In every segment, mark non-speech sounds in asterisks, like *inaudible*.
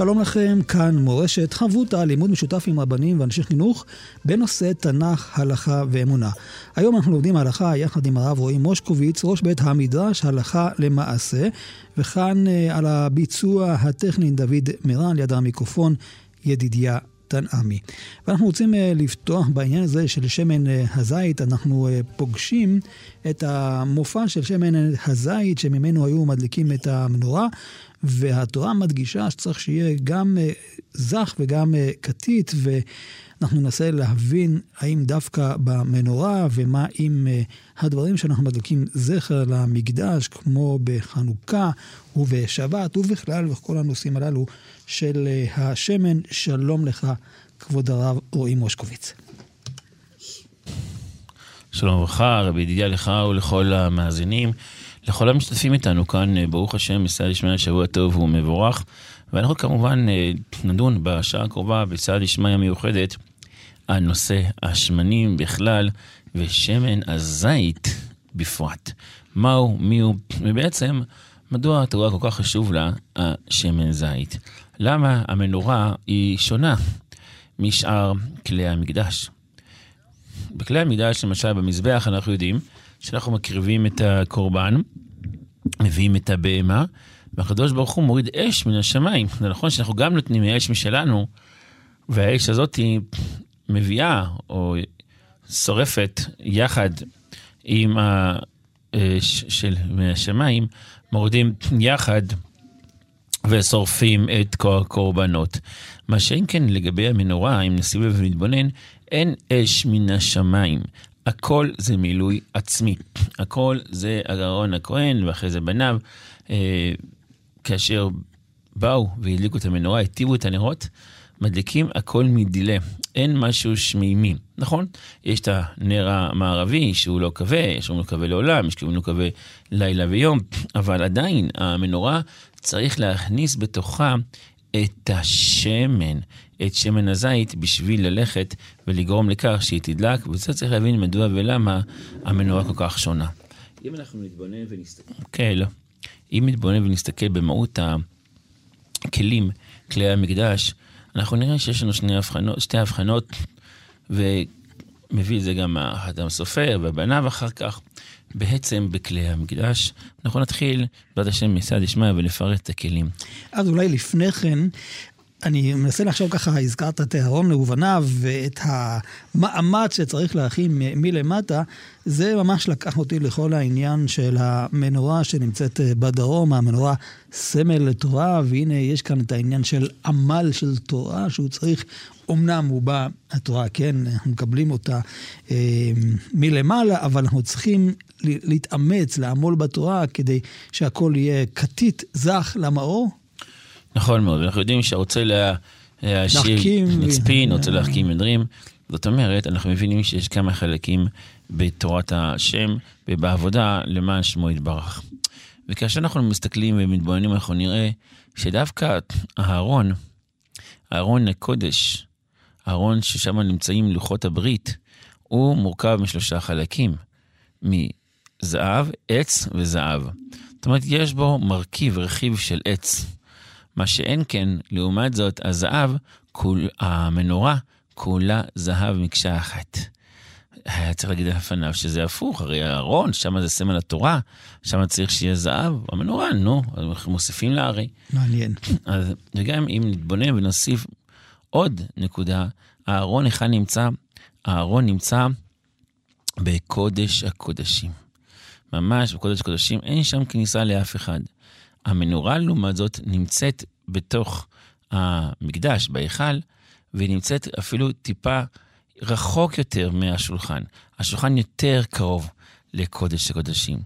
שלום לכם, כאן מורשת חברותא, לימוד משותף עם רבנים ואנשי חינוך בנושא תנ"ך, הלכה ואמונה. היום אנחנו לומדים הלכה יחד עם הרב רועי מושקוביץ, ראש בית המדרש הלכה למעשה, וכאן אה, על הביצוע הטכני דוד מירן, ליד המיקרופון ידידיה תנעמי. ואנחנו רוצים uh, לפתוח בעניין הזה של שמן uh, הזית. אנחנו uh, פוגשים את המופע של שמן הזית שממנו היו מדליקים את המנורה, והתורה מדגישה שצריך שיהיה גם uh, זך וגם כתית, ואנחנו ננסה להבין האם דווקא במנורה ומה עם uh, הדברים שאנחנו מדליקים זכר למקדש, כמו בחנוכה ובשבת ובכלל וכל הנושאים הללו של השמן. שלום לך, כבוד הרב רועי מושקוביץ. שלום וברכה, רבי ידידיה לך ולכל המאזינים, לכל המשתתפים איתנו כאן, ברוך השם, בסעד ישמעאל שבוע טוב ומבורך. ואנחנו כמובן נדון בשעה הקרובה בסעד ישמעיה מיוחדת על נושא השמנים בכלל ושמן הזית בפרט. מהו, מיהו, ובעצם מדוע התורה כל כך חשוב לה השמן זית. למה המנורה היא שונה משאר כלי המקדש? בכלי המקדש, למשל במזבח, אנחנו יודעים שאנחנו מקריבים את הקורבן, מביאים את הבהמה, והקדוש ברוך הוא מוריד אש מן השמיים. זה נכון שאנחנו גם נותנים אש משלנו, והאש הזאת היא מביאה או שורפת יחד עם האש של מהשמיים, מורידים יחד ושורפים את כל הקורבנות. מה שאם כן לגבי המנורה, אם לב ונתבונן, אין אש מן השמיים. הכל זה מילוי עצמי. הכל זה אהרון הכהן ואחרי זה בניו, אה, כאשר באו והדליקו את המנורה, הטיבו את הנרות, מדליקים הכל מדילה. אין משהו שמימי, נכון? יש את הנר המערבי שהוא לא כבה, יש לו כבה לעולם, יש לו כבה לילה ויום, אבל עדיין המנורה צריך להכניס בתוכה את השמן, את שמן הזית, בשביל ללכת ולגרום לכך שהיא תדלק, וזה צריך להבין מדוע ולמה המנורה כל כך שונה. אם אנחנו נתבונן ונסתכל... כן, לא. אם נתבונן ונסתכל במהות הכלים, כלי המקדש, אנחנו נראה שיש לנו שני הבחנות, שתי הבחנות, ומביא את זה גם האדם סופר ובניו אחר כך. בעצם בכלי המקדש. אנחנו נתחיל, בעזרת השם, מסעד ישמעיה ולפרט את הכלים. אז אולי לפני כן, אני מנסה לחשוב ככה, הזכרת את אהרון ובניו ואת המאמץ שצריך להכין מלמטה, זה ממש לקח אותי לכל העניין של המנורה שנמצאת בדרום, המנורה סמל לתורה, והנה יש כאן את העניין של עמל של תורה, שהוא צריך, אמנם הוא בא, התורה, כן, אנחנו מקבלים אותה אה, מלמעלה, אבל אנחנו צריכים להתאמץ, לעמול בתורה, כדי שהכל יהיה כתית זך למאור. נכון מאוד, אנחנו יודעים שרוצה להשיב מצפין, רוצה להחכים עדרים. זאת אומרת, אנחנו מבינים שיש כמה חלקים בתורת השם ובעבודה למען שמו יתברך. וכאשר אנחנו מסתכלים ומתבוננים, אנחנו נראה שדווקא הארון, הארון הקודש, הארון ששם נמצאים לוחות הברית, הוא מורכב משלושה חלקים, מזהב, עץ וזהב. זאת אומרת, יש בו מרכיב, רכיב של עץ. מה שאין כן, לעומת זאת, הזהב, כול, המנורה, כולה זהב מקשה אחת. היה צריך להגיד לפניו שזה הפוך, הרי הארון, שם זה סמל התורה, שם צריך שיהיה זהב, המנורה, נו, אנחנו מוסיפים לה הרי. מעניין. אז, וגם אם נתבונן ונוסיף עוד נקודה, הארון היכן נמצא? הארון נמצא בקודש הקודשים. ממש בקודש הקודשים, אין שם כניסה לאף אחד. המנורה, לעומת זאת, נמצאת בתוך המקדש, בהיכל, והיא נמצאת אפילו טיפה רחוק יותר מהשולחן. השולחן יותר קרוב לקודש הקודשים.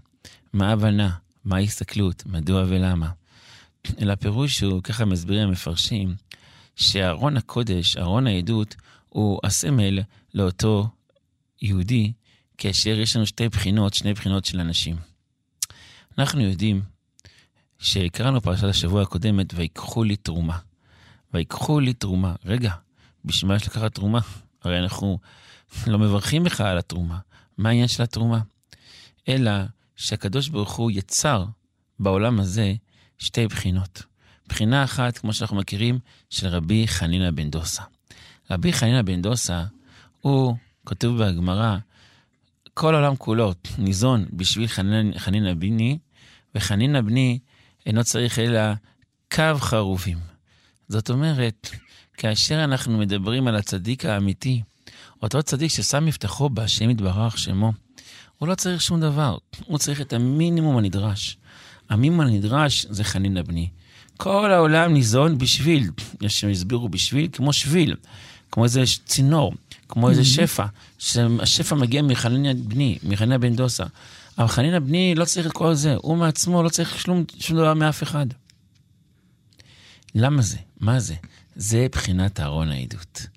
מה ההבנה? מה ההסתכלות? מדוע ולמה? אלא הפירוש הוא, ככה מסבירים המפרשים, שארון הקודש, ארון העדות, הוא הסמל לאותו יהודי, כאשר יש לנו שתי בחינות, שני בחינות של אנשים. אנחנו יודעים שקראנו פרשת השבוע הקודמת, ויקחו לי תרומה. ויקחו לי תרומה. רגע, בשביל מה יש לקחת תרומה? הרי אנחנו לא מברכים בכלל על התרומה. מה העניין של התרומה? אלא שהקדוש ברוך הוא יצר בעולם הזה שתי בחינות. בחינה אחת, כמו שאנחנו מכירים, של רבי חנינא בן דוסה. רבי חנינא בן דוסה, הוא, כתוב בגמרא, כל העולם כולו ניזון בשביל חנינא בני, וחנינא בני אינו צריך אלא קו חרובים. זאת אומרת, כאשר אנחנו מדברים על הצדיק האמיתי, אותו צדיק ששם מבטחו בהשם יתברך שמו, הוא לא צריך שום דבר, הוא צריך את המינימום הנדרש. המינימום הנדרש זה חנינא בני. כל העולם ניזון בשביל, יש שהסבירו בשביל, כמו שביל, כמו איזה צינור, כמו איזה שפע, שהשפע מגיע מחנינא בני, מחנינא בן דוסה. אבל חנינא בני לא צריך את כל זה, הוא מעצמו לא צריך שום, שום דבר מאף אחד. למה זה? מה זה? זה בחינת ארון העדות.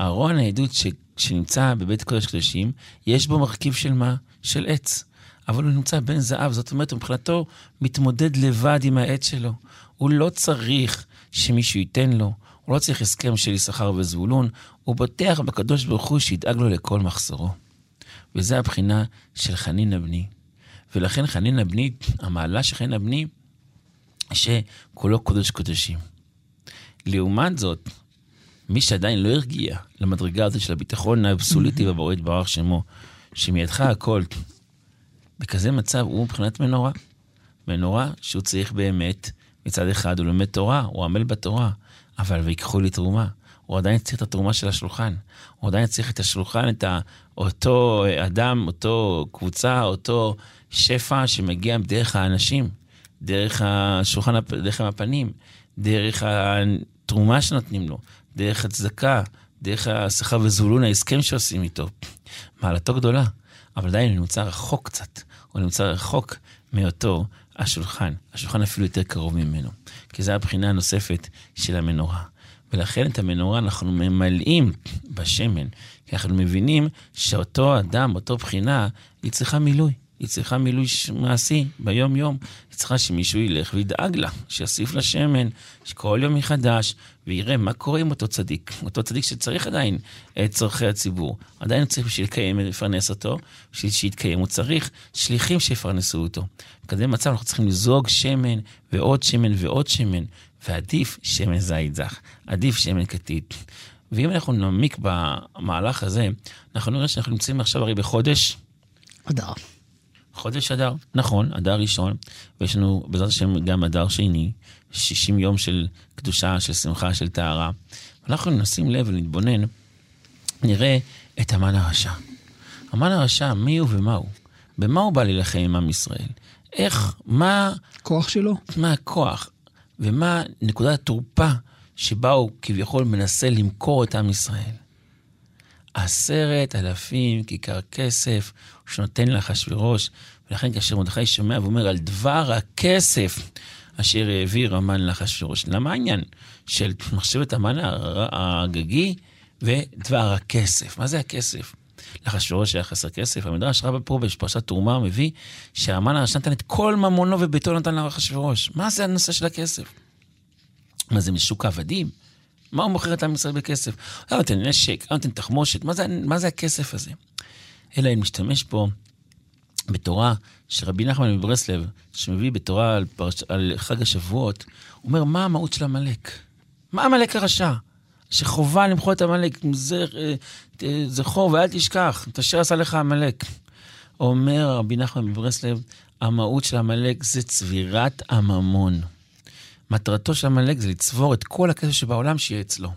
ארון העדות ש... שנמצא בבית קודש קדושים, יש בו מרכיב של מה? של עץ. אבל הוא נמצא בין זהב, זאת אומרת, מבחינתו מתמודד לבד עם העץ שלו. הוא לא צריך שמישהו ייתן לו, הוא לא צריך הסכם של יששכר וזבולון, הוא בוטח בקדוש ברוך הוא שידאג לו לכל מחסורו. וזה הבחינה של חנינא בני. ולכן חנינא בני, המעלה של חנינא בני, שכולו קודש קודשים. לעומת זאת, מי שעדיין לא הרגיע למדרגה הזאת של הביטחון האבסוליטי *laughs* בבורא יתברך שמו, שמידך הכל, בכזה מצב הוא מבחינת מנורה. מנורה שהוא צריך באמת, מצד אחד הוא לומד תורה, הוא עמל בתורה, אבל ויקחו לי תרומה. הוא עדיין צריך את התרומה של השולחן. הוא עדיין צריך את השולחן, את אותו אדם, אותו קבוצה, אותו שפע שמגיע דרך האנשים, דרך השולחן, דרך הפנים, דרך התרומה שנותנים לו, דרך הצדקה, דרך השכר וזולון, ההסכם שעושים איתו. מעלתו גדולה, אבל עדיין הוא נמצא רחוק קצת, הוא נמצא רחוק מאותו השולחן, השולחן אפילו יותר קרוב ממנו, כי זו הבחינה הנוספת של המנורה. ולכן את המנורה אנחנו ממלאים בשמן, כי אנחנו מבינים שאותו אדם, אותו בחינה, היא צריכה מילוי. היא צריכה מילוי מעשי ביום-יום. היא צריכה שמישהו ילך וידאג לה, שיוסיף לה שמן, שכל יום מחדש, ויראה מה קורה עם אותו צדיק. אותו צדיק שצריך עדיין את צורכי הציבור. עדיין הוא צריך בשביל לקיים ולפרנס אותו, בשביל שיתקיים הוא צריך שליחים שיפרנסו אותו. בכזה מצב אנחנו צריכים לזוג שמן ועוד שמן ועוד שמן, ועדיף שמן זית זך, עדיף שמן כתית. ואם אנחנו נעמיק במהלך הזה, אנחנו נראה שאנחנו נמצאים עכשיו הרי בחודש... אדר. חודש אדר, נכון, אדר ראשון, ויש לנו בעזרת השם גם אדר שני, 60 יום של קדושה, של שמחה, של טהרה. אנחנו נשים לב ונתבונן, נראה את המן הרשע. המן הרשע, מי הוא ומה הוא? במה הוא בא להילחם עם עם ישראל? איך, מה... כוח שלו? מה הכוח? ומה נקודת התורפה שבה הוא כביכול מנסה למכור את עם ישראל? עשרת אלפים כיכר כסף שנותן לאחשוורוש, ולכן כאשר מרדכי שומע ואומר על דבר הכסף אשר העביר המן לאחשוורוש. למה העניין של מחשבת המן הגגי ודבר הכסף? מה זה הכסף? לאחשוורוש היה חסר כסף. המדרש רבה פה בפרשת תרומה מביא שהמן הרשע נתן את כל ממונו וביתו נתן לאחשוורוש. מה זה הנושא של הכסף? מה זה משוק העבדים? מה הוא מוכר את עם ישראל בכסף? הוא לא נותן נשק, לא נותן תחמושת, מה זה, מה זה הכסף הזה? אלא אם נשתמש פה בתורה שרבי נחמן מברסלב, שמביא בתורה על, פרש, על חג השבועות, הוא אומר, מה המהות של עמלק? מה עמלק הרשע? שחובה למחוא את עמלק, זכור ואל תשכח, את אשר עשה לך עמלק. אומר רבי נחמן מברסלב, המהות של עמלק זה צבירת הממון. מטרתו של עמלק זה לצבור את כל הכסף שבעולם שיהיה אצלו.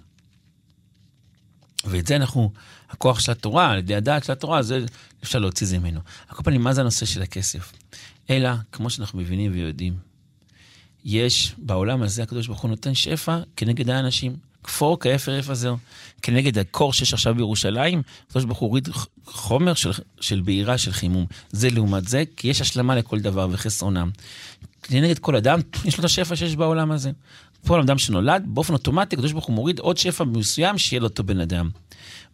ואת זה אנחנו, הכוח של התורה, על ידי הדעת של התורה, זה אפשר להוציא זה ממנו. על כל פנים, מה זה הנושא של הכסף? אלא, כמו שאנחנו מבינים ויודעים, יש בעולם הזה, הקדוש ברוך הוא נותן שפע כנגד האנשים. כפור כאפר יפזר. כנגד הקור שיש עכשיו בירושלים, הקדוש ברוך הוא הוריד חומר של, של בעירה של חימום. זה לעומת זה, כי יש השלמה לכל דבר וחסרונם. כנגד כל אדם, יש לו את השפע שיש בעולם הזה. כל אדם שנולד, באופן אוטומטי, הקדוש ברוך הוא מוריד עוד שפע מסוים שיהיה לאותו בן אדם.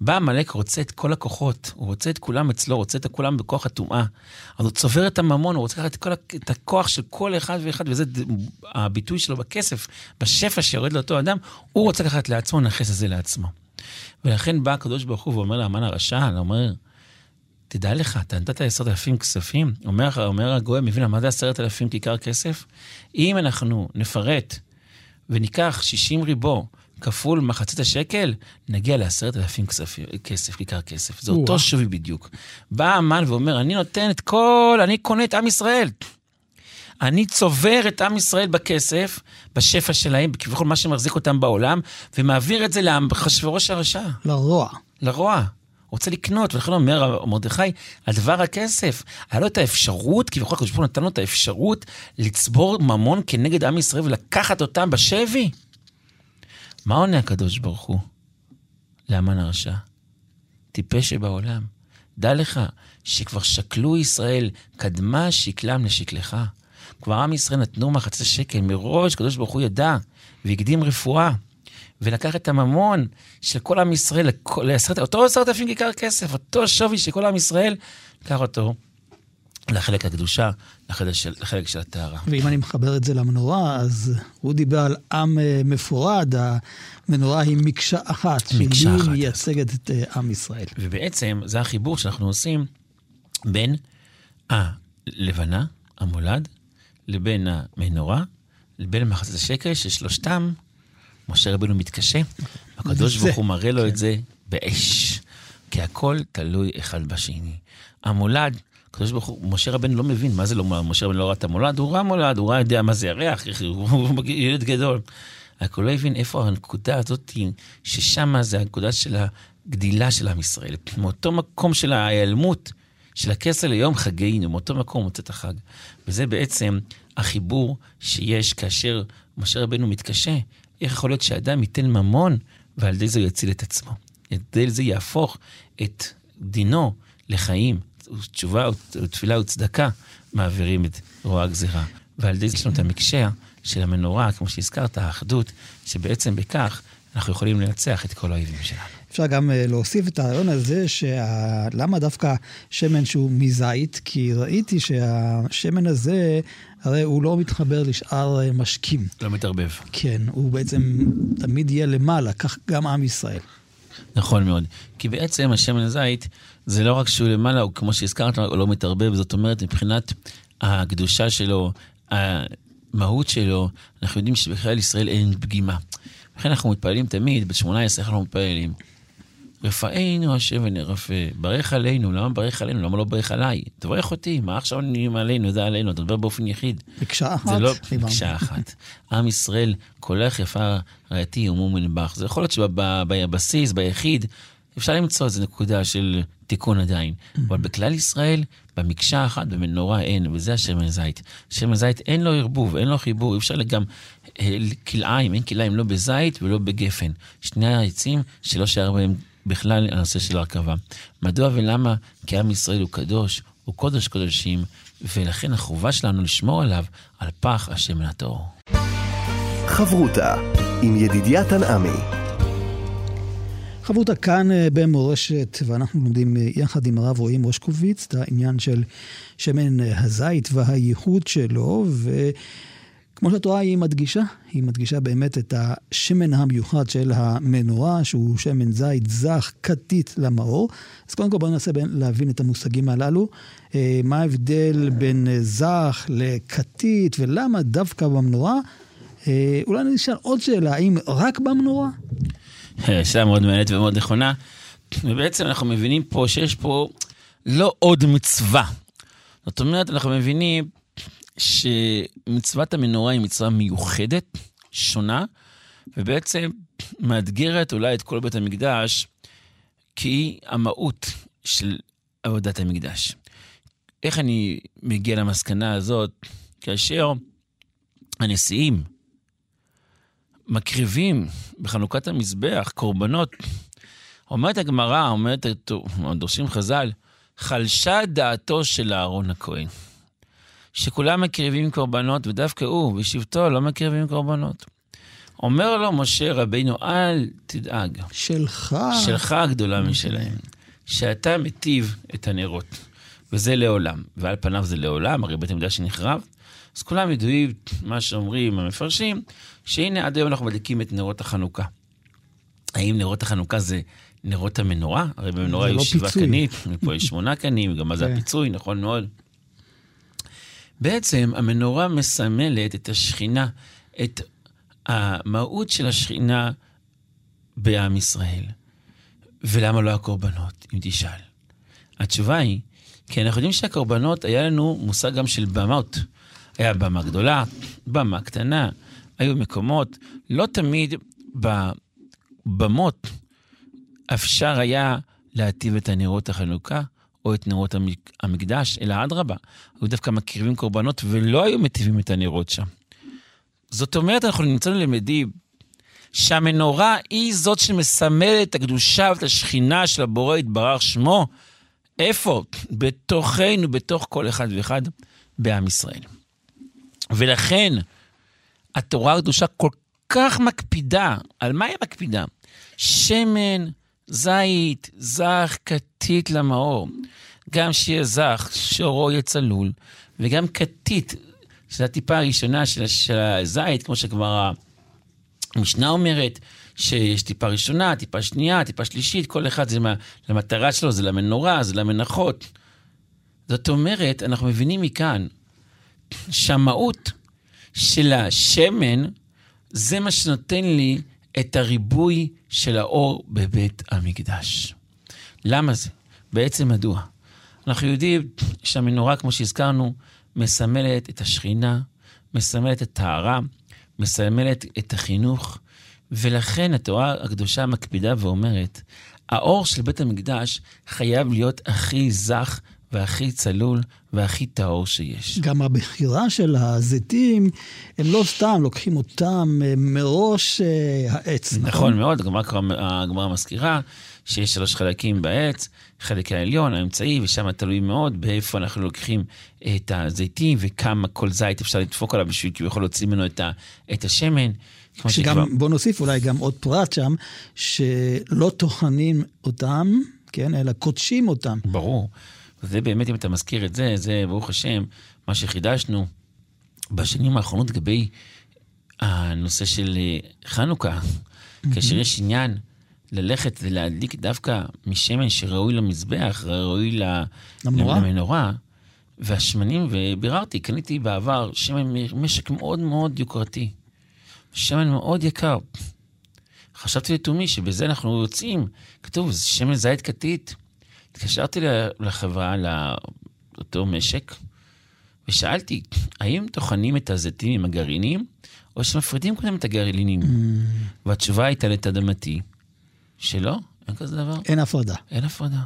בא עמלק, רוצה את כל הכוחות, הוא רוצה את כולם אצלו, רוצה את כולם בכוח הטומאה. אז הוא צובר את הממון, הוא רוצה לקחת את, כל, את הכוח של כל אחד ואחד, וזה הביטוי שלו בכסף, בשפע שיורד לאותו אדם, הוא רוצה לקחת לעצמו, נכס הזה לעצמו. ולכן בא הקדוש ברוך הוא ואומר לאמן הרשע, הוא אומר, תדע לך, אתה נתת עשרת אלפים כספים? אומר, אומר הגוי, מבין מה זה עשרת אלפים כיכר כסף? אם אנחנו נפרט וניקח 60 ריבו כפול מחצית השקל, נגיע לעשרת אלפים כסף, כיכר כסף. זה אותו שווי בדיוק. בא המן ואומר, אני נותן את כל, אני קונה את עם ישראל. אני צובר את עם ישראל בכסף, בשפע שלהם, כביכול מה שמחזיק אותם בעולם, ומעביר את זה לאחשוורוש הרשע. לרוע. לרוע. רוצה לקנות, ולכן אומר מרדכי, הדבר הכסף. היה לו את האפשרות, כביכול הקדוש ברוך הוא נתן לו את האפשרות לצבור ממון כנגד עם ישראל ולקחת אותם בשבי. מה עונה הקדוש ברוך הוא לאמן הרשע? טיפש שבעולם. דע לך שכבר שקלו ישראל, קדמה שקלם לשקלך. כבר עם ישראל נתנו מחצי שקל, מראש הקדוש ברוך הוא ידע והקדים רפואה. ולקח את הממון של כל עם ישראל, לעשרת, אותו עשרת אלפים כיכר כסף, אותו שווי של כל עם ישראל, לקח אותו לחלק הקדושה, לחלק של, לחלק של הטהרה. ואם אני מחבר את זה למנורה, אז הוא דיבר על עם אה, מפורד, המנורה היא מקשה אחת, מקשה שהיא מייצגת את אה, עם ישראל. ובעצם זה החיבור שאנחנו עושים בין הלבנה, המולד, לבין המנורה, לבין מחצית השקל, ששלושתם, משה רבנו מתקשה, *laughs* הקדוש ברוך הוא מראה לו כן. את זה באש, כי הכל תלוי אחד בשני. המולד, הקדוש ברוך הוא, משה רבנו לא מבין מה זה לא, משה רבנו לא ראה את המולד, הוא ראה מולד, הוא ראה יודע מה זה ירח, הוא ילד גדול. רק הוא לא הבין איפה הנקודה הזאת, ששם זה הנקודה של הגדילה של עם ישראל. מאותו מקום של ההיעלמות של הכסר ליום חגינו, מאותו מקום מוצא את החג. וזה בעצם החיבור שיש כאשר משה רבנו מתקשה. איך יכול להיות שאדם ייתן ממון ועל ידי זה הוא יציל את עצמו? על ידי זה יהפוך את דינו לחיים. תשובה ותפילה וצדקה מעבירים את רוע הגזירה. ועל ידי זה יש לנו את המקשר של המנורה, כמו שהזכרת, האחדות, שבעצם בכך אנחנו יכולים לנצח את כל האויבים שלנו. אפשר גם אה, להוסיף את הרעיון הזה, למה דווקא שמן שהוא מזית? כי ראיתי שהשמן הזה, הרי הוא לא מתחבר לשאר אה, משקים. לא מתערבב. כן, הוא בעצם תמיד יהיה למעלה, כך גם עם ישראל. נכון מאוד. כי בעצם השמן הזית, זה לא רק שהוא למעלה, הוא כמו שהזכרת, הוא לא מתערבב, זאת אומרת, מבחינת הקדושה שלו, המהות שלו, אנחנו יודעים שבכלל ישראל אין פגימה. לכן אנחנו מתפללים תמיד, ב-18 אנחנו מתפללים. רפאנו השם ונרפא, ברך עלינו, למה ברך עלינו? למה לא ברך עליי? תברך אותי, מה עכשיו נהיים עלינו, זה עלינו, אתה מדבר באופן יחיד. מקשה אחת. זה לא מקשה אחת. עם ישראל, קולך יפה רעייתי ומום מנבח. זה יכול להיות שבבסיס, ביחיד, אפשר למצוא איזו נקודה של תיקון עדיין. אבל בכלל ישראל, במקשה האחת, במנורה אין, וזה השמן זית. שמן זית אין לו ערבוב, אין לו חיבור, אי אפשר גם אה, כלאיים, אין כלאיים לא בזית ולא בגפן. שני העצים שלא שער בהם בכלל הנושא של הרכבה. מדוע ולמה? כי עם ישראל הוא קדוש, הוא קודש קודשים, ולכן החובה שלנו לשמור עליו על פח השמן הטהור. חברותה עם ידידיה תנעמי חברותה כאן אה, במורשת, ואנחנו לומדים אה, יחד עם הרב רועי מושקוביץ את העניין של שמן הזית והייחוד שלו, וכמו שאת רואה, היא מדגישה, היא מדגישה באמת את השמן המיוחד של המנורה, שהוא שמן זית זך, כתית למאור. אז קודם כל בואו ננסה להבין את המושגים הללו. מה ההבדל בין זך לכתית, ולמה דווקא במנורה? אולי נשאל עוד שאלה, האם רק במנורה? שאלה מאוד מעניינת ומאוד נכונה. ובעצם אנחנו מבינים פה שיש פה לא עוד מצווה. זאת אומרת, אנחנו מבינים שמצוות המנורה היא מצווה מיוחדת, שונה, ובעצם מאתגרת אולי את כל בית המקדש, כי היא המהות של עבודת המקדש. איך אני מגיע למסקנה הזאת? כאשר הנשיאים מקריבים בחנוכת המזבח קורבנות. אומרת הגמרא, אומרת, דורשים חז"ל, חלשה דעתו של אהרון הכהן. שכולם מקריבים קורבנות, ודווקא הוא ושבטו לא מקריבים קורבנות. אומר לו משה רבינו, אל תדאג. שלך. שלך הגדולה משלהם. שאתה מטיב את הנרות. וזה לעולם. ועל פניו זה לעולם, הרי בית המקדש נחרב. אז כולם ידועים מה שאומרים המפרשים, שהנה עד היום אנחנו מדליקים את נרות החנוכה. האם נרות החנוכה זה נרות המנורה? הרי במנורה יש לא שבעה קנית, מפה יש שמונה קנים, גם מה זה כן. הפיצוי, נכון מאוד. בעצם המנורה מסמלת את השכינה, את המהות של השכינה בעם ישראל. ולמה לא הקורבנות, אם תשאל? התשובה היא, כי אנחנו יודעים שהקורבנות, היה לנו מושג גם של במות. היה במה גדולה, במה קטנה, היו מקומות, לא תמיד בבמות אפשר היה להטיב את הנרות החנוכה או את נרות המקדש, אלא אדרבה, היו דווקא מקריבים קורבנות ולא היו מטיבים את הנרות שם. זאת אומרת, אנחנו נמצאנו למדים שהמנורה היא זאת שמסמלת את הקדושה ואת השכינה של הבורא יתברך שמו. איפה? בתוכנו, בתוך כל אחד ואחד בעם ישראל. ולכן, התורה הקדושה כל כך מקפידה, על מה היא מקפידה? שמן, זית, זך, כתית למאור. גם שיהיה זך, שורו יהיה צלול, וגם כתית, שזו הטיפה הראשונה של, של הזית, כמו שכבר המשנה אומרת, שיש טיפה ראשונה, טיפה שנייה, טיפה שלישית, כל אחד זה מה, למטרה שלו, זה למנורה, זה למנחות. זאת אומרת, אנחנו מבינים מכאן שהמהות של השמן, זה מה שנותן לי את הריבוי של האור בבית המקדש. למה זה? בעצם מדוע? אנחנו יודעים שהמנורה, כמו שהזכרנו, מסמלת את השכינה, מסמלת את טהרה, מסמלת את החינוך, ולכן התורה הקדושה מקפידה ואומרת, האור של בית המקדש חייב להיות הכי זך והכי צלול והכי טהור שיש. גם הבחירה של הזיתים, הם לא סתם לוקחים אותם אה, מראש אה, העץ, נכון? נכון מאוד, הגמרא מזכירה שיש שלוש חלקים בעץ, חלק העליון, האמצעי, ושם תלוי מאוד באיפה אנחנו לוקחים את הזיתים וכמה כל זית אפשר לדפוק עליו בשביל שהוא יכול להוציא ממנו את, ה, את השמן. שגם, שכבר... בוא נוסיף אולי גם עוד פרט שם, שלא טוחנים אותם, כן, אלא קודשים אותם. ברור. זה באמת, אם אתה מזכיר את זה, זה, ברוך השם, מה שחידשנו בשנים האחרונות לגבי הנושא של אה, חנוכה, כאשר יש עניין ללכת ולהדליק דווקא משמן שראוי למזבח, ראוי למנורה, למנורה והשמנים, וביררתי, קניתי בעבר שמן משק מאוד מאוד יוקרתי. שמן מאוד יקר. חשבתי לתומי שבזה אנחנו יוצאים, כתוב, שמן זית כתית. התקשרתי לחברה, לאותו משק, ושאלתי, האם טוחנים את הזיתים עם הגרעינים, או שמפרידים קודם את הגרעינים? Mm. והתשובה הייתה לתדמתי, שלא, אין כזה דבר. אין הפרדה. אין הפרדה.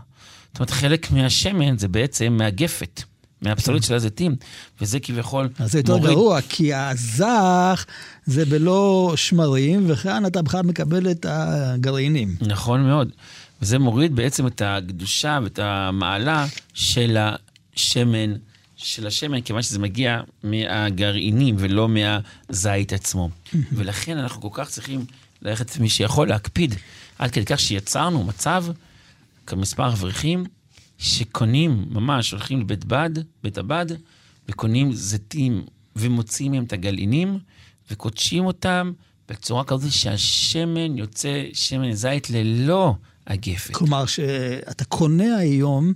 זאת אומרת, חלק מהשמן זה בעצם מהגפת. מהפסולת של הזיתים, וזה כביכול אז זה יותר גרוע, כי הזך זה בלא שמרים, וכאן אתה בכלל מקבל את הגרעינים. נכון מאוד. וזה מוריד בעצם את הקדושה ואת המעלה של השמן, של השמן, כיוון שזה מגיע מהגרעינים ולא מהזית עצמו. *laughs* ולכן אנחנו כל כך צריכים ללכת, מי שיכול להקפיד, עד כדי כך שיצרנו מצב, כמספר אברכים, שקונים, ממש הולכים לבית בד, בית הבד, וקונים זיתים ומוציאים מהם את הגלעינים, וקודשים אותם בצורה כזאת שהשמן יוצא שמן זית ללא הגפת. כלומר, שאתה קונה היום,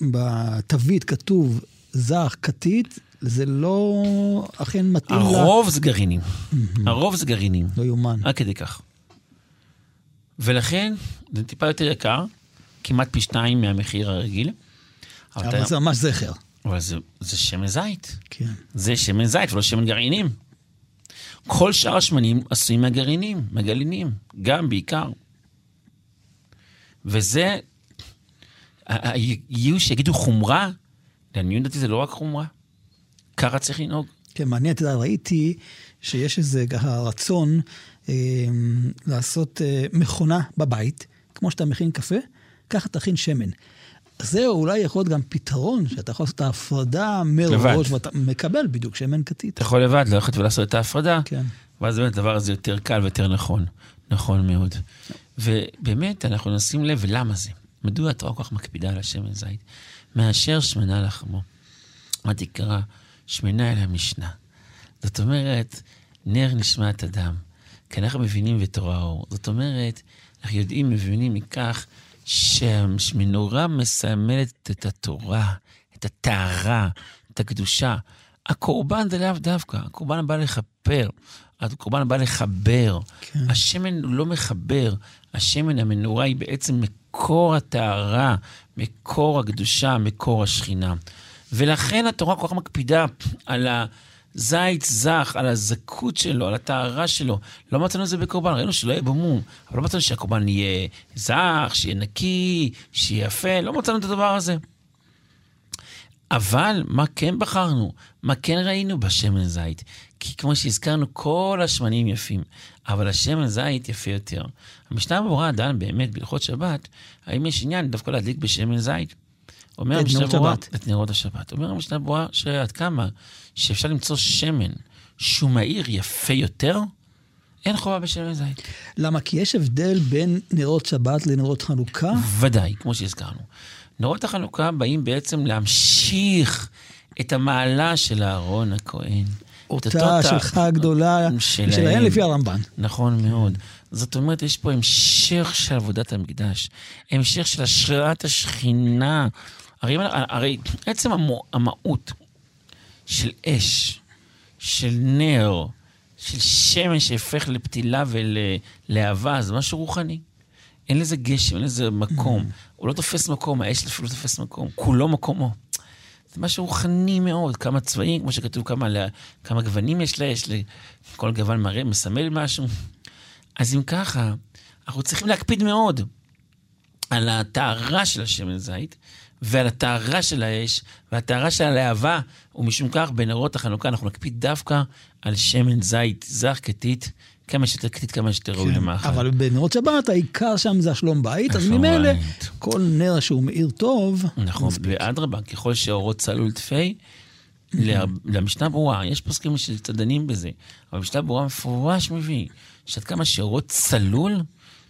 בתווית כתוב זך, כתית, זה לא אכן מתאים הרוב לה... הרוב זה גרעינים. הרוב זה גרעינים. לא יאומן. עד כדי כך. ולכן, זה טיפה יותר יקר, כמעט פי שניים מהמחיר הרגיל. אבל, אבל זה ממש זכר. אבל זה, זה שמן זית. כן. זה שמן זית ולא שמן גרעינים. כל שאר השמנים עשויים מהגרעינים, מהגלינים, גם, בעיקר. וזה, יהיו שיגידו חומרה, לעניות דעתי זה לא רק חומרה, ככה צריך לנהוג. כן, מעניין, אתה יודע, ראיתי שיש איזה ככה רצון אה, לעשות אה, מכונה בבית, כמו שאתה מכין קפה, ככה תכין שמן. זה אולי יכול להיות גם פתרון, שאתה יכול לעשות את ההפרדה מראש, ואתה מקבל בדיוק שמן כתית. אתה יכול לבד ללכת ולעשות את ההפרדה, כן. ואז באמת הדבר הזה יותר קל ויותר נכון. נכון מאוד. ובאמת, אנחנו נשים לב, ולמה זה? מדוע התורה כל כך מקפידה על השמן זית? מאשר שמנה לחמו. מה תקרא? שמנה אל המשנה. זאת אומרת, נר נשמת אדם. כי אנחנו מבינים בתורה אור. זאת אומרת, אנחנו יודעים, מבינים מכך שהמנורה מסמלת את התורה, את הטהרה, את הקדושה. הקורבן זה לאו דווקא, הקורבן בא לכפר. הקורבן בא לחבר. כן. השמן הוא לא מחבר, השמן, המנורה היא בעצם מקור הטהרה, מקור הקדושה, מקור השכינה. ולכן התורה כל כך מקפידה על הזית זך, על הזכות שלו, על הטהרה שלו. לא מצאנו את זה בקורבן, ראינו שלא יהיה במום, אבל לא מצאנו שהקורבן יהיה זך, שיהיה נקי, שיהיה יפה, לא מצאנו את הדבר הזה. אבל מה כן בחרנו? מה כן ראינו בשמן זית? כי כמו שהזכרנו, כל השמנים יפים, אבל השמן זית יפה יותר. המשנה ברורה דן באמת בהלכות שבת, האם יש עניין דווקא להדליק בשמן זית? אומר המשנה ברורה. את נרות השבת. אומר המשנה ברורה שעד כמה שאפשר למצוא שמן שהוא מהיר יפה יותר, אין חובה בשמן זית. למה? כי יש הבדל בין נרות שבת לנרות חנוכה? ודאי, כמו שהזכרנו. נרות החנוכה באים בעצם להמשיך את המעלה של אהרון הכהן. אותה שלך הגדולה, שלהם. שלהם לפי הרמב"ן. נכון מאוד. זאת אומרת, יש פה המשך של עבודת המקדש, המשך של השראת השכינה. הרי, הרי עצם המו, המהות של אש, של נר, של שמן שהפך לפתילה ולהבה, זה משהו רוחני. אין לזה גשם, אין לזה מקום. הוא לא תופס מקום, האש אפילו לא תופס מקום, כולו מקומו. זה משהו רוחני מאוד, כמה צבעים, כמו שכתוב, כמה, לה- כמה גוונים יש לאש, כל גוון מראה, מסמל משהו. אז אם ככה, אנחנו צריכים להקפיד מאוד על הטהרה של השמן זית, ועל הטהרה של האש, והטהרה של הלהבה, ומשום כך בנרות החנוכה אנחנו נקפיד דווקא על שמן זית זך כתית, כמה שיותר כתית, כמה שיותר ראוי למאכל. כן, אבל בנרות שבת העיקר שם זה השלום בית, אז השלום ממילא. כל נר שהוא מאיר טוב, נכון, ואדרבה, ככל שאורות צלול תפי, למשנה ברורה, יש פוסקים שצדנים בזה, אבל משנה ברורה מפורש מביא, שעד כמה שאורות צלול,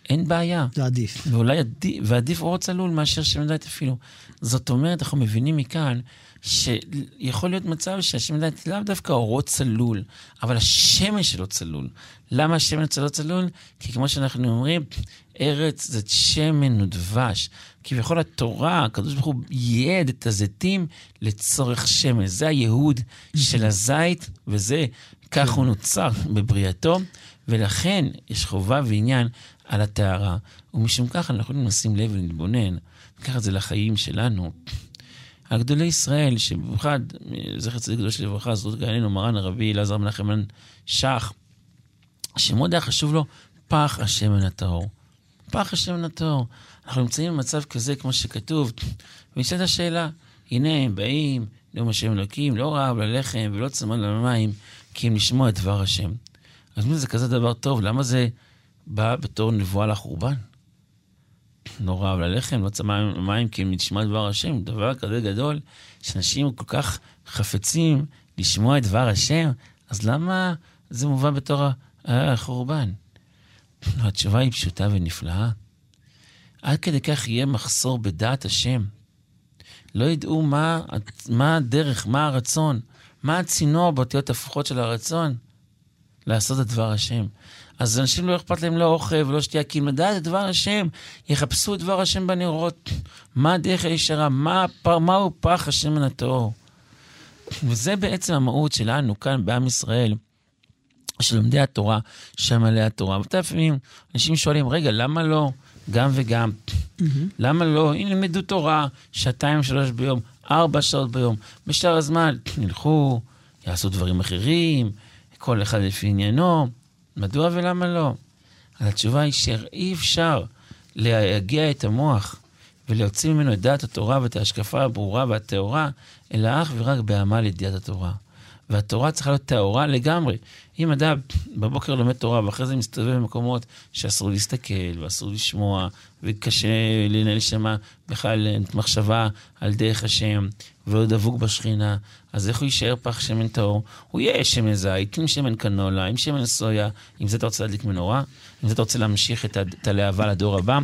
אין בעיה. זה עדיף. ואולי עדיף, ועדיף אורות צלול מאשר שמן זית אפילו. זאת אומרת, אנחנו מבינים מכאן שיכול להיות מצב שהשמן זית לאו דווקא אורות צלול, אבל השמן שלו צלול. למה השמן שלו צלול? כי כמו שאנחנו אומרים, ארץ זה שמן ודבש. כביכול התורה, הקדוש ברוך הוא ייעד את הזיתים לצורך שמן. זה הייעוד של הזית, וזה, כך הוא נוצר בבריאתו, ולכן יש חובה ועניין על הטהרה. ומשום כך אנחנו יכולים לשים לב ולהתבונן, ניקח את זה לחיים שלנו. על גדולי ישראל, שבמיוחד, זכר צדיק קדוש לברכה, זאת גאינו מרן הרבי אלעזר מנחם מן שח, שמאוד היה חשוב לו פח השמן הטהור. פח השמן הטהור. אנחנו נמצאים במצב כזה, כמו שכתוב, ונשאלת השאלה, הנה הם באים, נאום השם אלוקים, לא רעב ללחם ולא צמא למים, כי אם לשמוע את דבר השם. אז מי זה כזה דבר טוב? למה זה בא בתור נבואה לחורבן? לא רעב ללחם, לא צמא למים, כי את דבר השם, דבר כזה גדול, שאנשים כל כך חפצים לשמוע את דבר השם, אז למה זה מובא בתור החורבן? התשובה היא פשוטה ונפלאה. עד כדי כך יהיה מחסור בדעת השם. לא ידעו מה, מה הדרך, מה הרצון, מה הצינור באותיות הפוכות של הרצון לעשות את דבר השם. אז אנשים לא אכפת להם לא אוכל ולא שתייה, כי אם לדעת את דבר השם, יחפשו את דבר השם בנרות. מה הדרך הישרה? מה, מהו פח השמן הטהור? וזה בעצם המהות שלנו כאן בעם ישראל. של לומדי התורה, שעמלי התורה. לפעמים אנשים שואלים, רגע, למה לא גם וגם? למה לא? אם ילמדו תורה שעתיים, שלוש ביום, ארבע שעות ביום, בשאר הזמן *clears throat* ילכו, יעשו דברים אחרים, כל אחד לפי עניינו. מדוע ולמה לא? התשובה היא שאי אפשר להגיע את המוח ולהוציא ממנו את דעת התורה ואת ההשקפה הברורה והטהורה, אלא אך ורק בעמל ידיעת התורה. והתורה צריכה להיות טהורה לגמרי. אם אדם בבוקר לומד תורה ואחרי זה מסתובב במקומות שאסור להסתכל ואסור לשמוע וקשה לנהל שמה בכלל מחשבה על דרך השם ועוד דבוק בשכינה, אז איך הוא יישאר פח שמן טהור? הוא יהיה שמן זית עם שמן קנולה, עם שמן סויה, עם זה אתה רוצה להדליק מנורה, עם זה אתה רוצה להמשיך את, הלהבה לדור הבא,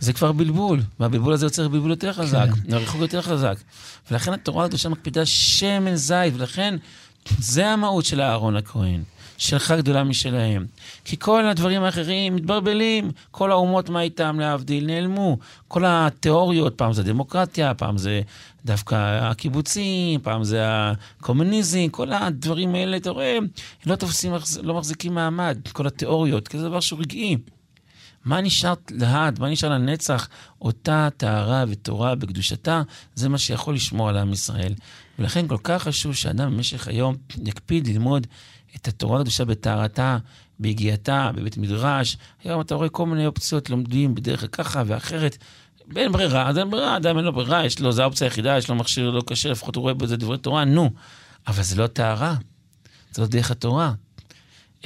זה כבר בלבול, והבלבול הזה יוצר בלבול יותר חזק, הריחוק יותר חזק. ולכן התורה הקדושה מקפידה שמן זית, ולכן זה המהות של אהרון הכהן. שלך גדולה משלהם. כי כל הדברים האחרים מתברבלים, כל האומות מה איתם להבדיל נעלמו. כל התיאוריות, פעם זה דמוקרטיה, פעם זה דווקא הקיבוצים, פעם זה הקומוניזם, כל הדברים האלה, אתה רואה, לא תופסים, לא מחזיקים מעמד, כל התיאוריות, כי זה דבר שהוא רגעי. מה נשאר לעד, מה נשאר לנצח? אותה טהרה ותורה בקדושתה, זה מה שיכול לשמור על עם ישראל. ולכן כל כך חשוב שאדם במשך היום יקפיד ללמוד את התורה הקדושה בטהרתה, ביגיעתה, בבית מדרש. היום אתה רואה כל מיני אופציות, לומדים בדרך ככה ואחרת. אין ברירה, אז אין ברירה, אדם אין לו ברירה, יש לו, זו האופציה היחידה, יש לו מכשיר לא קשה, לפחות הוא רואה בזה דברי תורה, נו. אבל זה לא טהרה, זה לא דרך התורה.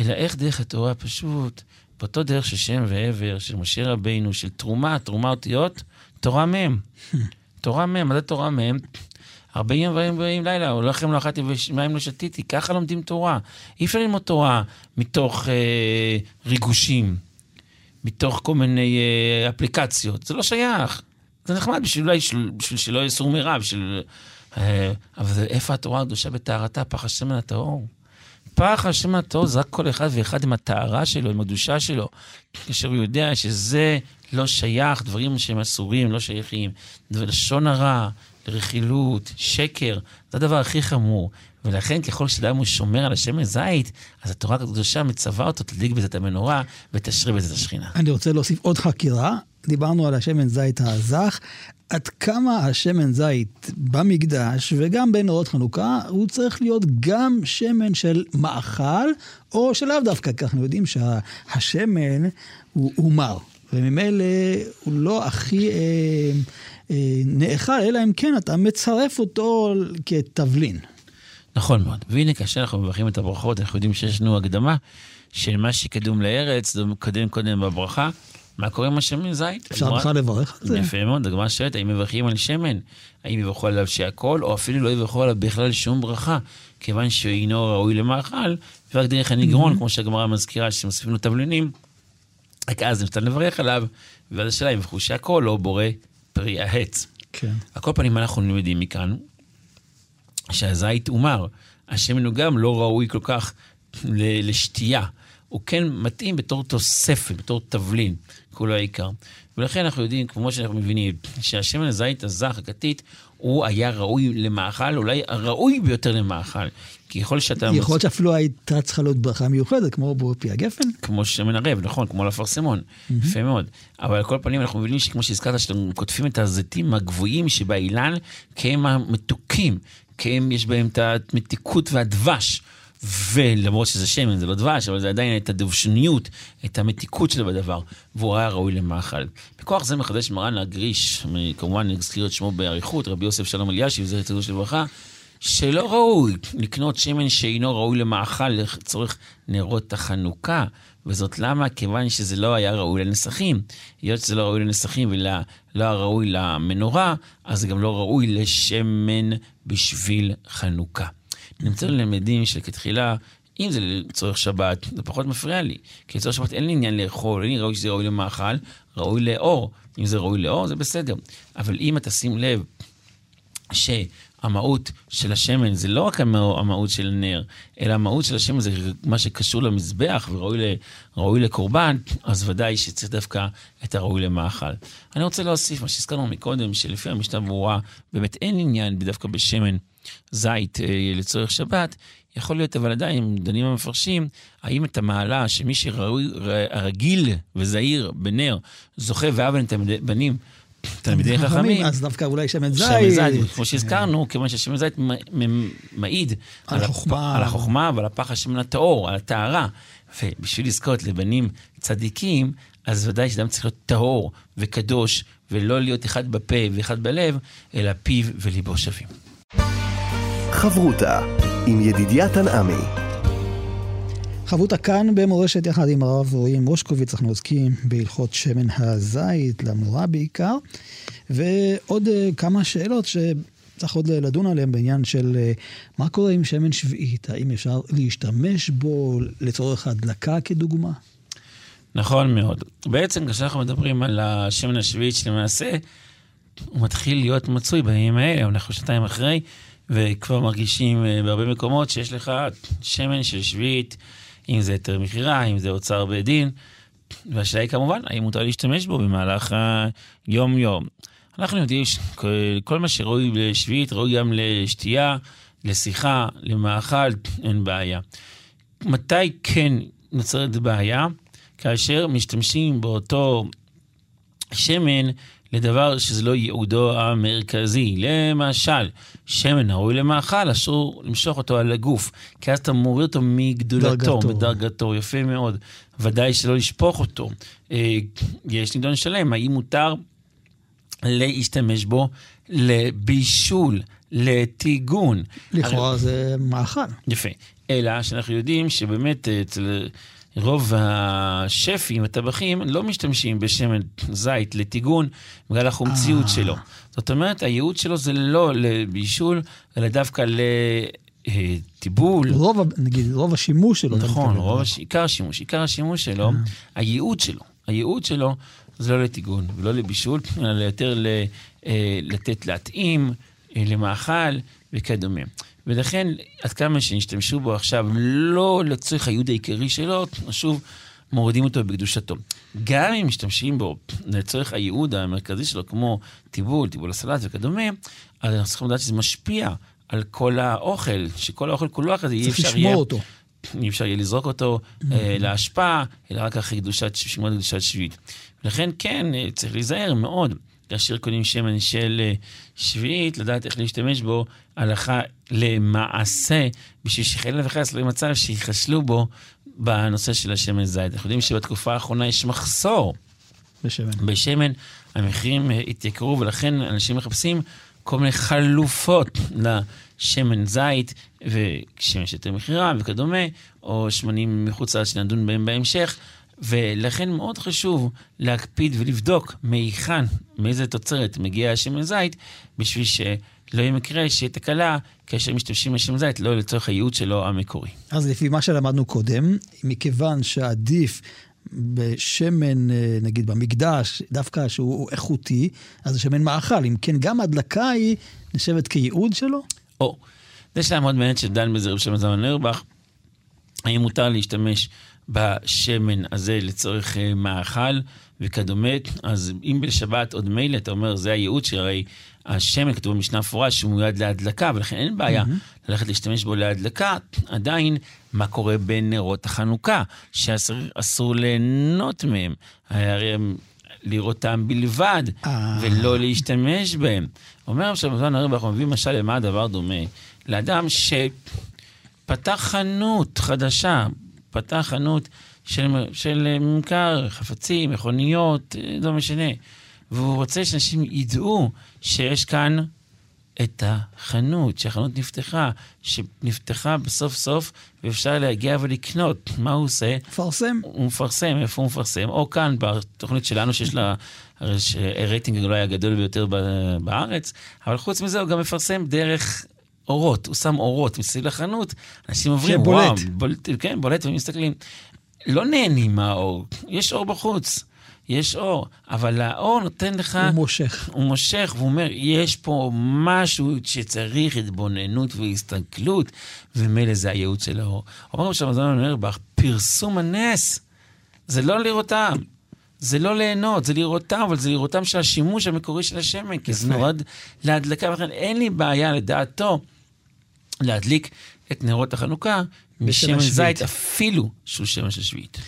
אלא איך דרך התורה פשוט באותו דרך של שם ועבר, של משה רבינו, של תרומה, תרומה אותיות, תורה מ'. *laughs* תורה מ', מה זה תורה מ'? ארבעים וארבעים לילה, או לחם לא אכלתי ומים לא שתיתי, ככה לומדים תורה. אי אפשר ללמוד תורה מתוך אה, ריגושים, מתוך כל מיני אה, אפליקציות. זה לא שייך. זה נחמד בשביל, אולי, בשביל שלא יהיה סור מרע, בשביל... אה, אבל איפה התורה הקדושה בטהרתה, פח השמן הטהור? פח השם הטהור זה רק כל אחד ואחד עם הטהרה שלו, עם הקדושה שלו. כאשר הוא יודע שזה לא שייך, דברים שהם אסורים, לא שייכים. לשון הרע, רכילות, שקר, זה הדבר הכי חמור. ולכן ככל שאדם הוא שומר על השמן זית, אז התורה הקדושה מצווה אותו תדליק בזה את המנורה ותשרה בזה את השכינה. אני רוצה להוסיף עוד חקירה. דיברנו על השמן זית הזך. עד כמה השמן זית במקדש וגם בנרות חנוכה, הוא צריך להיות גם שמן של מאכל, או שלאו דווקא, כי אנחנו יודעים שהשמן הוא, הוא מר, וממילא הוא לא הכי אה, נאכל, אלא אם כן אתה מצרף אותו כתבלין. נכון מאוד. והנה, כאשר אנחנו מברכים את הברכות, אנחנו יודעים שיש לנו הקדמה של מה שקדום לארץ, זה מקדם קודם בברכה. מה קורה עם השמן זית? אפשר בכלל לברך על זה? יפה מאוד, הגמרא שואלת, האם מברכים על שמן? האם יברכו עליו שהכל, או אפילו לא יברכו עליו בכלל שום ברכה, כיוון שהוא אינו ראוי למאכל, ורק דרך הנגרון, כמו שהגמרא מזכירה, שמוסיפים לו תבלינים, רק אז ניתן לברך עליו, ואז השאלה אם יברכו שהכל, או בורא פרי העץ. כן. על כל פנים, אנחנו למדים מכאן, שהזית הוא מר. השמן הוא גם לא ראוי כל כך לשתייה. הוא כן מתאים בתור תוספת, בתור תבלין, כולו העיקר. ולכן אנחנו יודעים, כמו שאנחנו מבינים, שהשמן הזית הזך, הכתית, הוא היה ראוי למאכל, אולי הראוי ביותר למאכל. כי יכול שאתה... יכול להיות שאפילו הייתה צריכה להיות ברכה מיוחדת, כמו בפי הגפן. כמו שמן ערב, נכון, כמו לפרסמון. Mm-hmm. יפה מאוד. אבל על כל פנים אנחנו מבינים שכמו שהזכרת, שאתם קוטפים את הזיתים הגבוהים שבאילן, כי הם המתוקים, כי הם יש בהם את המתיקות והדבש. ולמרות שזה שמן, זה לא דבש, אבל זה עדיין את הדבשניות, את המתיקות שלו בדבר, והוא היה ראוי למאכל. בכוח זה מחדש מרן הגריש, כמובן נזכיר את שמו באריכות, רבי יוסף שלום אלישיב, זכר צדיק של ברכה, שלא ראוי לקנות שמן שאינו ראוי למאכל לצורך נרות החנוכה. וזאת למה? כיוון שזה לא היה ראוי לנסחים. היות שזה לא ראוי לנסחים ולא לא ראוי למנורה, אז זה גם לא ראוי לשמן בשביל חנוכה. נמצאנו למדים שכתחילה, אם זה לצורך שבת, זה פחות מפריע לי. כי לצורך שבת אין לי עניין לאכול, אין לי ראוי שזה ראוי למאכל, ראוי לאור. אם זה ראוי לאור, זה בסדר. אבל אם אתה שים לב שהמהות של השמן זה לא רק המהות של נר, אלא המהות של השמן זה מה שקשור למזבח וראוי לקורבן, אז ודאי שצריך דווקא את הראוי למאכל. אני רוצה להוסיף מה שהזכרנו מקודם, שלפי המשנה ברורה, באמת אין עניין דווקא בשמן. זית אה, לצורך שבת, יכול להיות, אבל עדיין, דנים המפרשים, האם את המעלה שמי שרגיל וזהיר בנר, זוכה ואבן את הבנים, תלמידי חכמים, אז דווקא אולי שמן זית. שמן זית, כמו שהזכרנו, כיוון ששמן זית מעיד על החוכמה ועל הפח השמן הטהור, על הטהרה. ובשביל לזכות לבנים צדיקים, אז ודאי שאדם צריך להיות טהור וקדוש, ולא להיות אחד בפה ואחד בלב, אלא פיו וליבו שווים. חברותה עם ידידיה תנעמי. חברותה כאן במורשת יחד עם הרב רועי מושקוביץ, אנחנו עוסקים בהלכות שמן הזית, למנורה בעיקר, ועוד uh, כמה שאלות שצריך עוד לדון עליהן בעניין של uh, מה קורה עם שמן שביעית, האם אפשר להשתמש בו לצורך הדלקה כדוגמה? נכון מאוד. בעצם כשאנחנו מדברים על השמן השביעית, שלמעשה הוא מתחיל להיות מצוי בימים האלה, אנחנו שנתיים אחרי, וכבר מרגישים אה, בהרבה מקומות שיש לך שמן של שביעית אם זה היתר מכירה, אם זה אוצר בית דין, והשאלה היא כמובן, האם מותר להשתמש בו במהלך היום-יום. אנחנו יודעים שכל מה שראוי לשביעית ראוי גם לשתייה, לשיחה, למאכל, אין בעיה. מתי כן נוצרת בעיה? כאשר משתמשים באותו שמן לדבר שזה לא ייעודו המרכזי. למשל, שמן ראוי למאכל, אסור למשוך אותו על הגוף, כי אז אתה מוריד אותו מגדולתו, מדרגתו, יפה מאוד. ודאי שלא לשפוך אותו. אה, יש נידון שלם, האם מותר להשתמש בו לבישול, לטיגון. לכאורה זה מאכל. יפה. אלא שאנחנו יודעים שבאמת אצל רוב השפים, הטבחים, לא משתמשים בשמן זית לטיגון בגלל החומציות אה. שלו. זאת אומרת, הייעוד שלו זה לא לבישול, אלא דווקא לטיבול. רוב, נגיד, רוב השימוש שלו. נכון, רוב, הש... עיקר השימוש. עיקר השימוש שלו, אה. הייעוד שלו, הייעוד שלו זה לא לטיגון ולא לבישול, אלא יותר אה, לתת להטעים, למאכל וכדומה. ולכן, עד כמה שנשתמשו בו עכשיו, לא לצורך הייעוד העיקרי שלו, שוב, מורידים אותו בקדושתו. גם אם משתמשים בו לצורך הייעוד המרכזי שלו, כמו טיבול, טיבול הסלט וכדומה, אז אנחנו צריכים לדעת שזה משפיע על כל האוכל, שכל האוכל כולו אחרי זה אי אפשר יהיה... צריך לשמור אותו. אי אפשר יהיה לזרוק אותו mm-hmm. אה, להשפעה, אלא רק אחרי קדושת, שמות קדושת שביעית. ולכן כן, אה, צריך להיזהר מאוד. כאשר קונים שמן של אה, שביעית, לדעת איך להשתמש בו הלכה למעשה, בשביל שחלילה וחס לא יהיה מצב שיחשלו בו בנושא של השמן זית. אנחנו יודעים שבתקופה האחרונה יש מחסור בשמן. בשמן, המחירים אה, התייקרו, ולכן אנשים מחפשים כל מיני חלופות לשמן זית, ושמן שיותר מכירה וכדומה, או שמנים מחוץ לארץ שנדון בהם בהמשך. ולכן מאוד חשוב להקפיד ולבדוק מהיכן, מאיזה תוצרת מגיע השמן זית, בשביל שלא יהיה מקרה שיהיה תקלה כאשר משתמשים בשמן זית, לא לצורך הייעוד שלו המקורי. אז לפי מה שלמדנו קודם, מכיוון שעדיף בשמן, אה, נגיד במקדש, דווקא שהוא איכותי, אז זה שמן מאכל. אם כן, גם הדלקה היא נחשבת כייעוד שלו? או, זה שאלה מאוד מעניינת שדן בזה רב שמעון זמן נרבך, האם מותר להשתמש בשמן הזה לצורך אה, מאכל וכדומה. אז אם בשבת עוד מילא אתה אומר, זה הייעוד שהרי השמן כתוב במשנה מפורש שהוא מיועד להדלקה, ולכן אין בעיה mm-hmm. ללכת להשתמש בו להדלקה. עדיין, מה קורה בנרות החנוכה, שאסור ליהנות מהם? הרי הם לראותם בלבד, אה. ולא להשתמש בהם. אומר עכשיו בזמן הרב, אנחנו מביאים משל למה הדבר דומה? לאדם שפתח חנות חדשה, פתח חנות של, של ממכר חפצים, מכוניות, לא משנה. והוא רוצה שאנשים ידעו שיש כאן את החנות, שהחנות נפתחה, שנפתחה בסוף סוף ואפשר להגיע ולקנות. מה הוא עושה? מפרסם. הוא מפרסם, איפה הוא מפרסם? או כאן, בתוכנית שלנו, שיש לה רייטינג אולי הגדול ביותר בארץ, אבל חוץ מזה הוא גם מפרסם דרך אורות, הוא שם אורות מסביב לחנות, אנשים עוברים, וואו, בולט, כן, בולט ומסתכלים. לא נהנים מהאור, יש אור בחוץ, יש אור, אבל האור נותן לך... הוא מושך. הוא מושך, והוא אומר, יש פה משהו שצריך התבוננות והסתכלות, ומילא זה הייעוד של האור. אומר שם הזמן אומר, פרסום הנס, זה לא לראותם. זה לא ליהנות, זה לראותם, אבל זה לראותם של השימוש המקורי של השמן, כי זה נועד להדלקה, ולכן אין לי בעיה, לדעתו, להדליק את נרות החנוכה משמן זית, אפילו שהוא שמן של שביעית.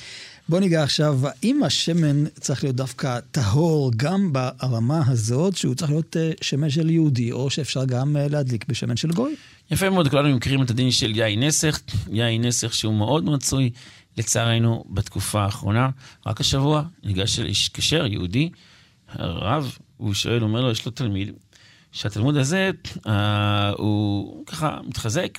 בוא ניגע עכשיו, האם השמן צריך להיות דווקא טהור גם ברמה הזאת, שהוא צריך להיות אה, שמן של יהודי, או שאפשר גם אה, להדליק בשמן של גוי? יפה מאוד, כולנו מכירים את הדין של יין נסך, יין נסך שהוא מאוד מצוי, לצערנו, בתקופה האחרונה. רק השבוע ניגש אל איש כשר, יהודי, הרב, הוא שואל, אומר לו, יש לו תלמיד, שהתלמוד הזה, אה, הוא ככה מתחזק,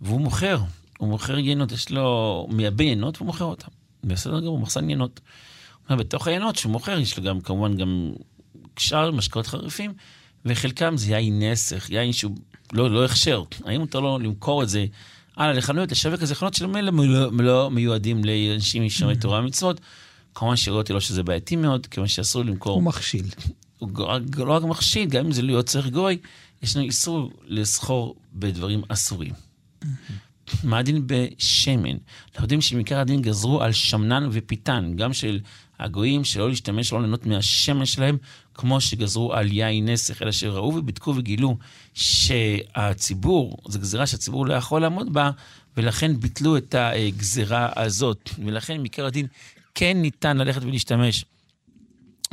והוא מוכר, הוא מוכר יינות, יש לו מייבא יינות והוא מוכר אותם. בסדר גמור, מחסן יינות. בתוך היינות שהוא מוכר, יש לו גם כמובן גם שאר משקאות חריפים, וחלקם זה יין נסך, יין שהוא לא, לא הכשר. האם מותר לו למכור את זה הלאה לחנויות, לשווק איזה חנות שממילא לא, לא מיועדים לאנשים mm-hmm. תורה ומצוות? כמובן שראיתי לו שזה בעייתי מאוד, כיוון שאסור למכור... הוא מכשיל. הוא לא רק מכשיל, גם אם זה לא יוצר גוי, יש לנו איסור לסחור בדברים אסורים. מה הדין בשמן? אנחנו יודעים שמעיקר הדין גזרו על שמנן ופיתן, גם של הגויים, שלא להשתמש, לא ליהנות מהשמן שלהם, כמו שגזרו על יין נסך, אלא שראו ובדקו וגילו שהציבור, זו גזירה שהציבור לא יכול לעמוד בה, ולכן ביטלו את הגזירה הזאת. ולכן מעיקר הדין כן ניתן ללכת ולהשתמש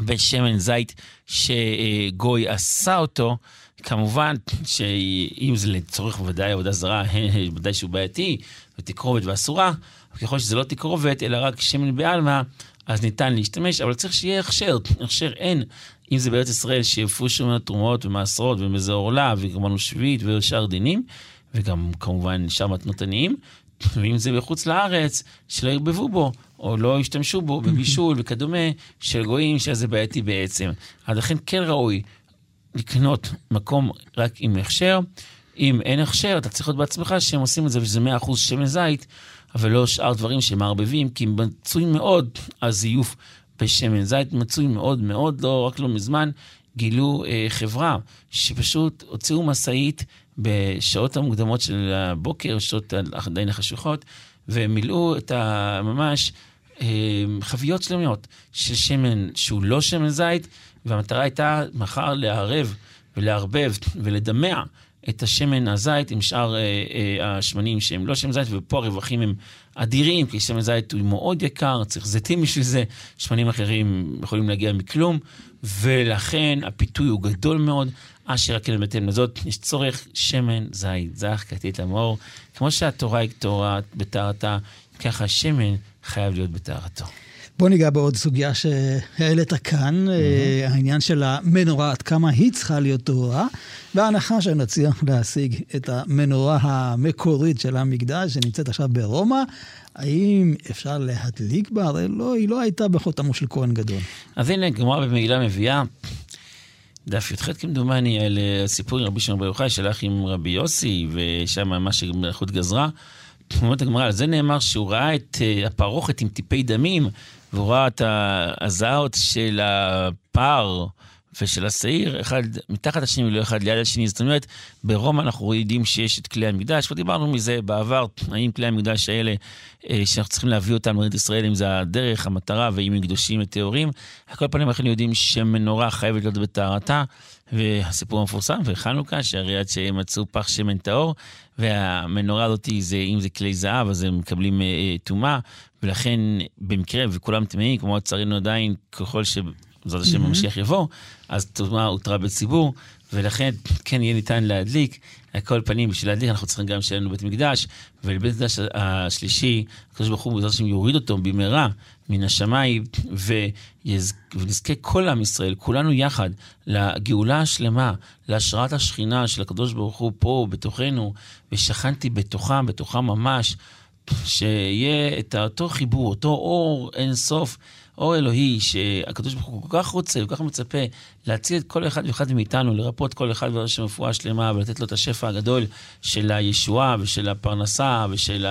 בשמן זית שגוי עשה אותו. כמובן שאם זה לצורך ודאי עבודה זרה, *laughs* ודאי שהוא בעייתי, ותקרובת ואסורה, ככל שזה לא תקרובת, אלא רק שמן בעלמא, אז ניתן להשתמש, אבל צריך שיהיה הכשר. הכשר אין, אם זה בארץ ישראל, שיפושו ממנו תרומות ומעשרות ומזה עורלה, וכמובן שביעית ושאר דינים, וגם כמובן שאר מתנות עניים, ואם זה בחוץ לארץ, שלא ירבבו בו, או לא ישתמשו בו בבישול וכדומה, של גויים, שזה בעייתי בעצם. אז לכן כן ראוי לקנות מקום רק עם הכשר. אם אין הכשר, אתה צריך להיות בעצמך שהם עושים את זה, וזה 100% שמן זית, אבל לא שאר דברים שמערבבים, כי מצוי מאוד הזיוף בשמן זית, מצוי מאוד מאוד, לא רק לא מזמן, גילו אה, חברה שפשוט הוציאו משאית בשעות המוקדמות של הבוקר, שעות עדיין החשוכות, ומילאו את ה... ממש אה, חביות שלמיות של שמן שהוא לא שמן זית, והמטרה הייתה מחר לערב ולערבב ולדמע את השמן הזית עם שאר אה, אה, השמנים שהם לא שמן זית, ופה הרווחים הם אדירים, כי שמן זית הוא מאוד יקר, צריך זיתים בשביל זה, שמנים אחרים יכולים להגיע מכלום, ולכן הפיתוי הוא גדול מאוד. אשר בהתאם לזאת, יש צורך שמן זית, זך כתית המאור. כמו שהתורה היא תורה בטהרתה, ככה שמן חייב להיות בטהרתו. בוא ניגע בעוד סוגיה שהעלית כאן, mm-hmm. העניין של המנורה, עד כמה היא צריכה להיות טהורה, בהנחה שנצליח להשיג את המנורה המקורית של המקדש, שנמצאת עכשיו ברומא, האם אפשר להדליק בה? הרי לא, היא לא הייתה בחותמו של כהן גדול. אז הנה, גמרא במעילה מביאה, דף י"ח כמדומני, על הסיפור עם רבי שמעון בר יוחאי, שלח עם רבי יוסי, ושם מה שמלכות גזרה. אומרת הגמרא, על זה נאמר שהוא ראה את uh, הפרוכת עם טיפי דמים, והוא ראה את הזעות של הפר ושל השעיר, אחד מתחת השני ולא אחד ליד השני. זאת אומרת, ברומא אנחנו יודעים שיש את כלי המקדש, ודיברנו מזה בעבר, האם כלי המקדש האלה, אה, שאנחנו צריכים להביא אותם לארץ ישראל, אם זה הדרך, המטרה, ואם הם קדושים וטהורים. על כל פנים, אנחנו יודעים שמנורה חייבת להיות בטהרתה, והסיפור המפורסם, וחנוכה, שהרי עד שהם מצאו פח שמן טהור, והמנורה הזאת, זה, אם זה כלי זהב, אז הם מקבלים אה, טומאה, אה, ולכן במקרה, וכולם טמאים, כמו לצערנו עדיין, ככל ש... בעזרת השם mm-hmm. המשיח יבוא, אז טומאה הותרה בציבור, ולכן כן יהיה ניתן להדליק. על כל פנים, בשביל להדליק אנחנו צריכים גם שיהיה לנו בית מקדש, ולבית מקדש השלישי, הקדוש ברוך הוא בעזרת השם יוריד אותו במהרה מן השמיים, ויז... ונזכה כל עם ישראל, כולנו יחד, לגאולה השלמה, להשראת השכינה של הקדוש ברוך הוא פה בתוכנו, ושכנתי בתוכה, בתוכה ממש, שיהיה את אותו חיבור, אותו אור אין סוף. אור אלוהי שהקדוש ברוך הוא כל כך רוצה, כל כך מצפה להציל את כל אחד ואחד מאיתנו, לרפות כל אחד ואחד של רפואה שלמה ולתת לו את השפע הגדול של הישועה ושל הפרנסה ושל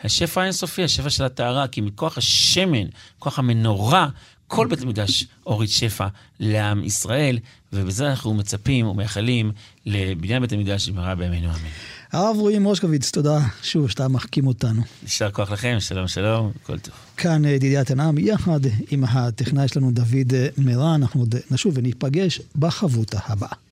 השפע האינסופי, השפע של הטהרה, כי מכוח השמן, כוח המנורה, כל בית המקדש אורית שפע לעם ישראל, ובזה אנחנו מצפים ומייחלים לבניין בית המקדש במהרה בימינו אמן. הרב רועי מושקוביץ, תודה שוב שאתה מחכים אותנו. יישר כוח לכם, שלום שלום, כל טוב. כאן ידידיה תנעם, יחד עם הטכנאי שלנו דוד מירן, אנחנו עוד נשוב וניפגש בחבותה הבאה.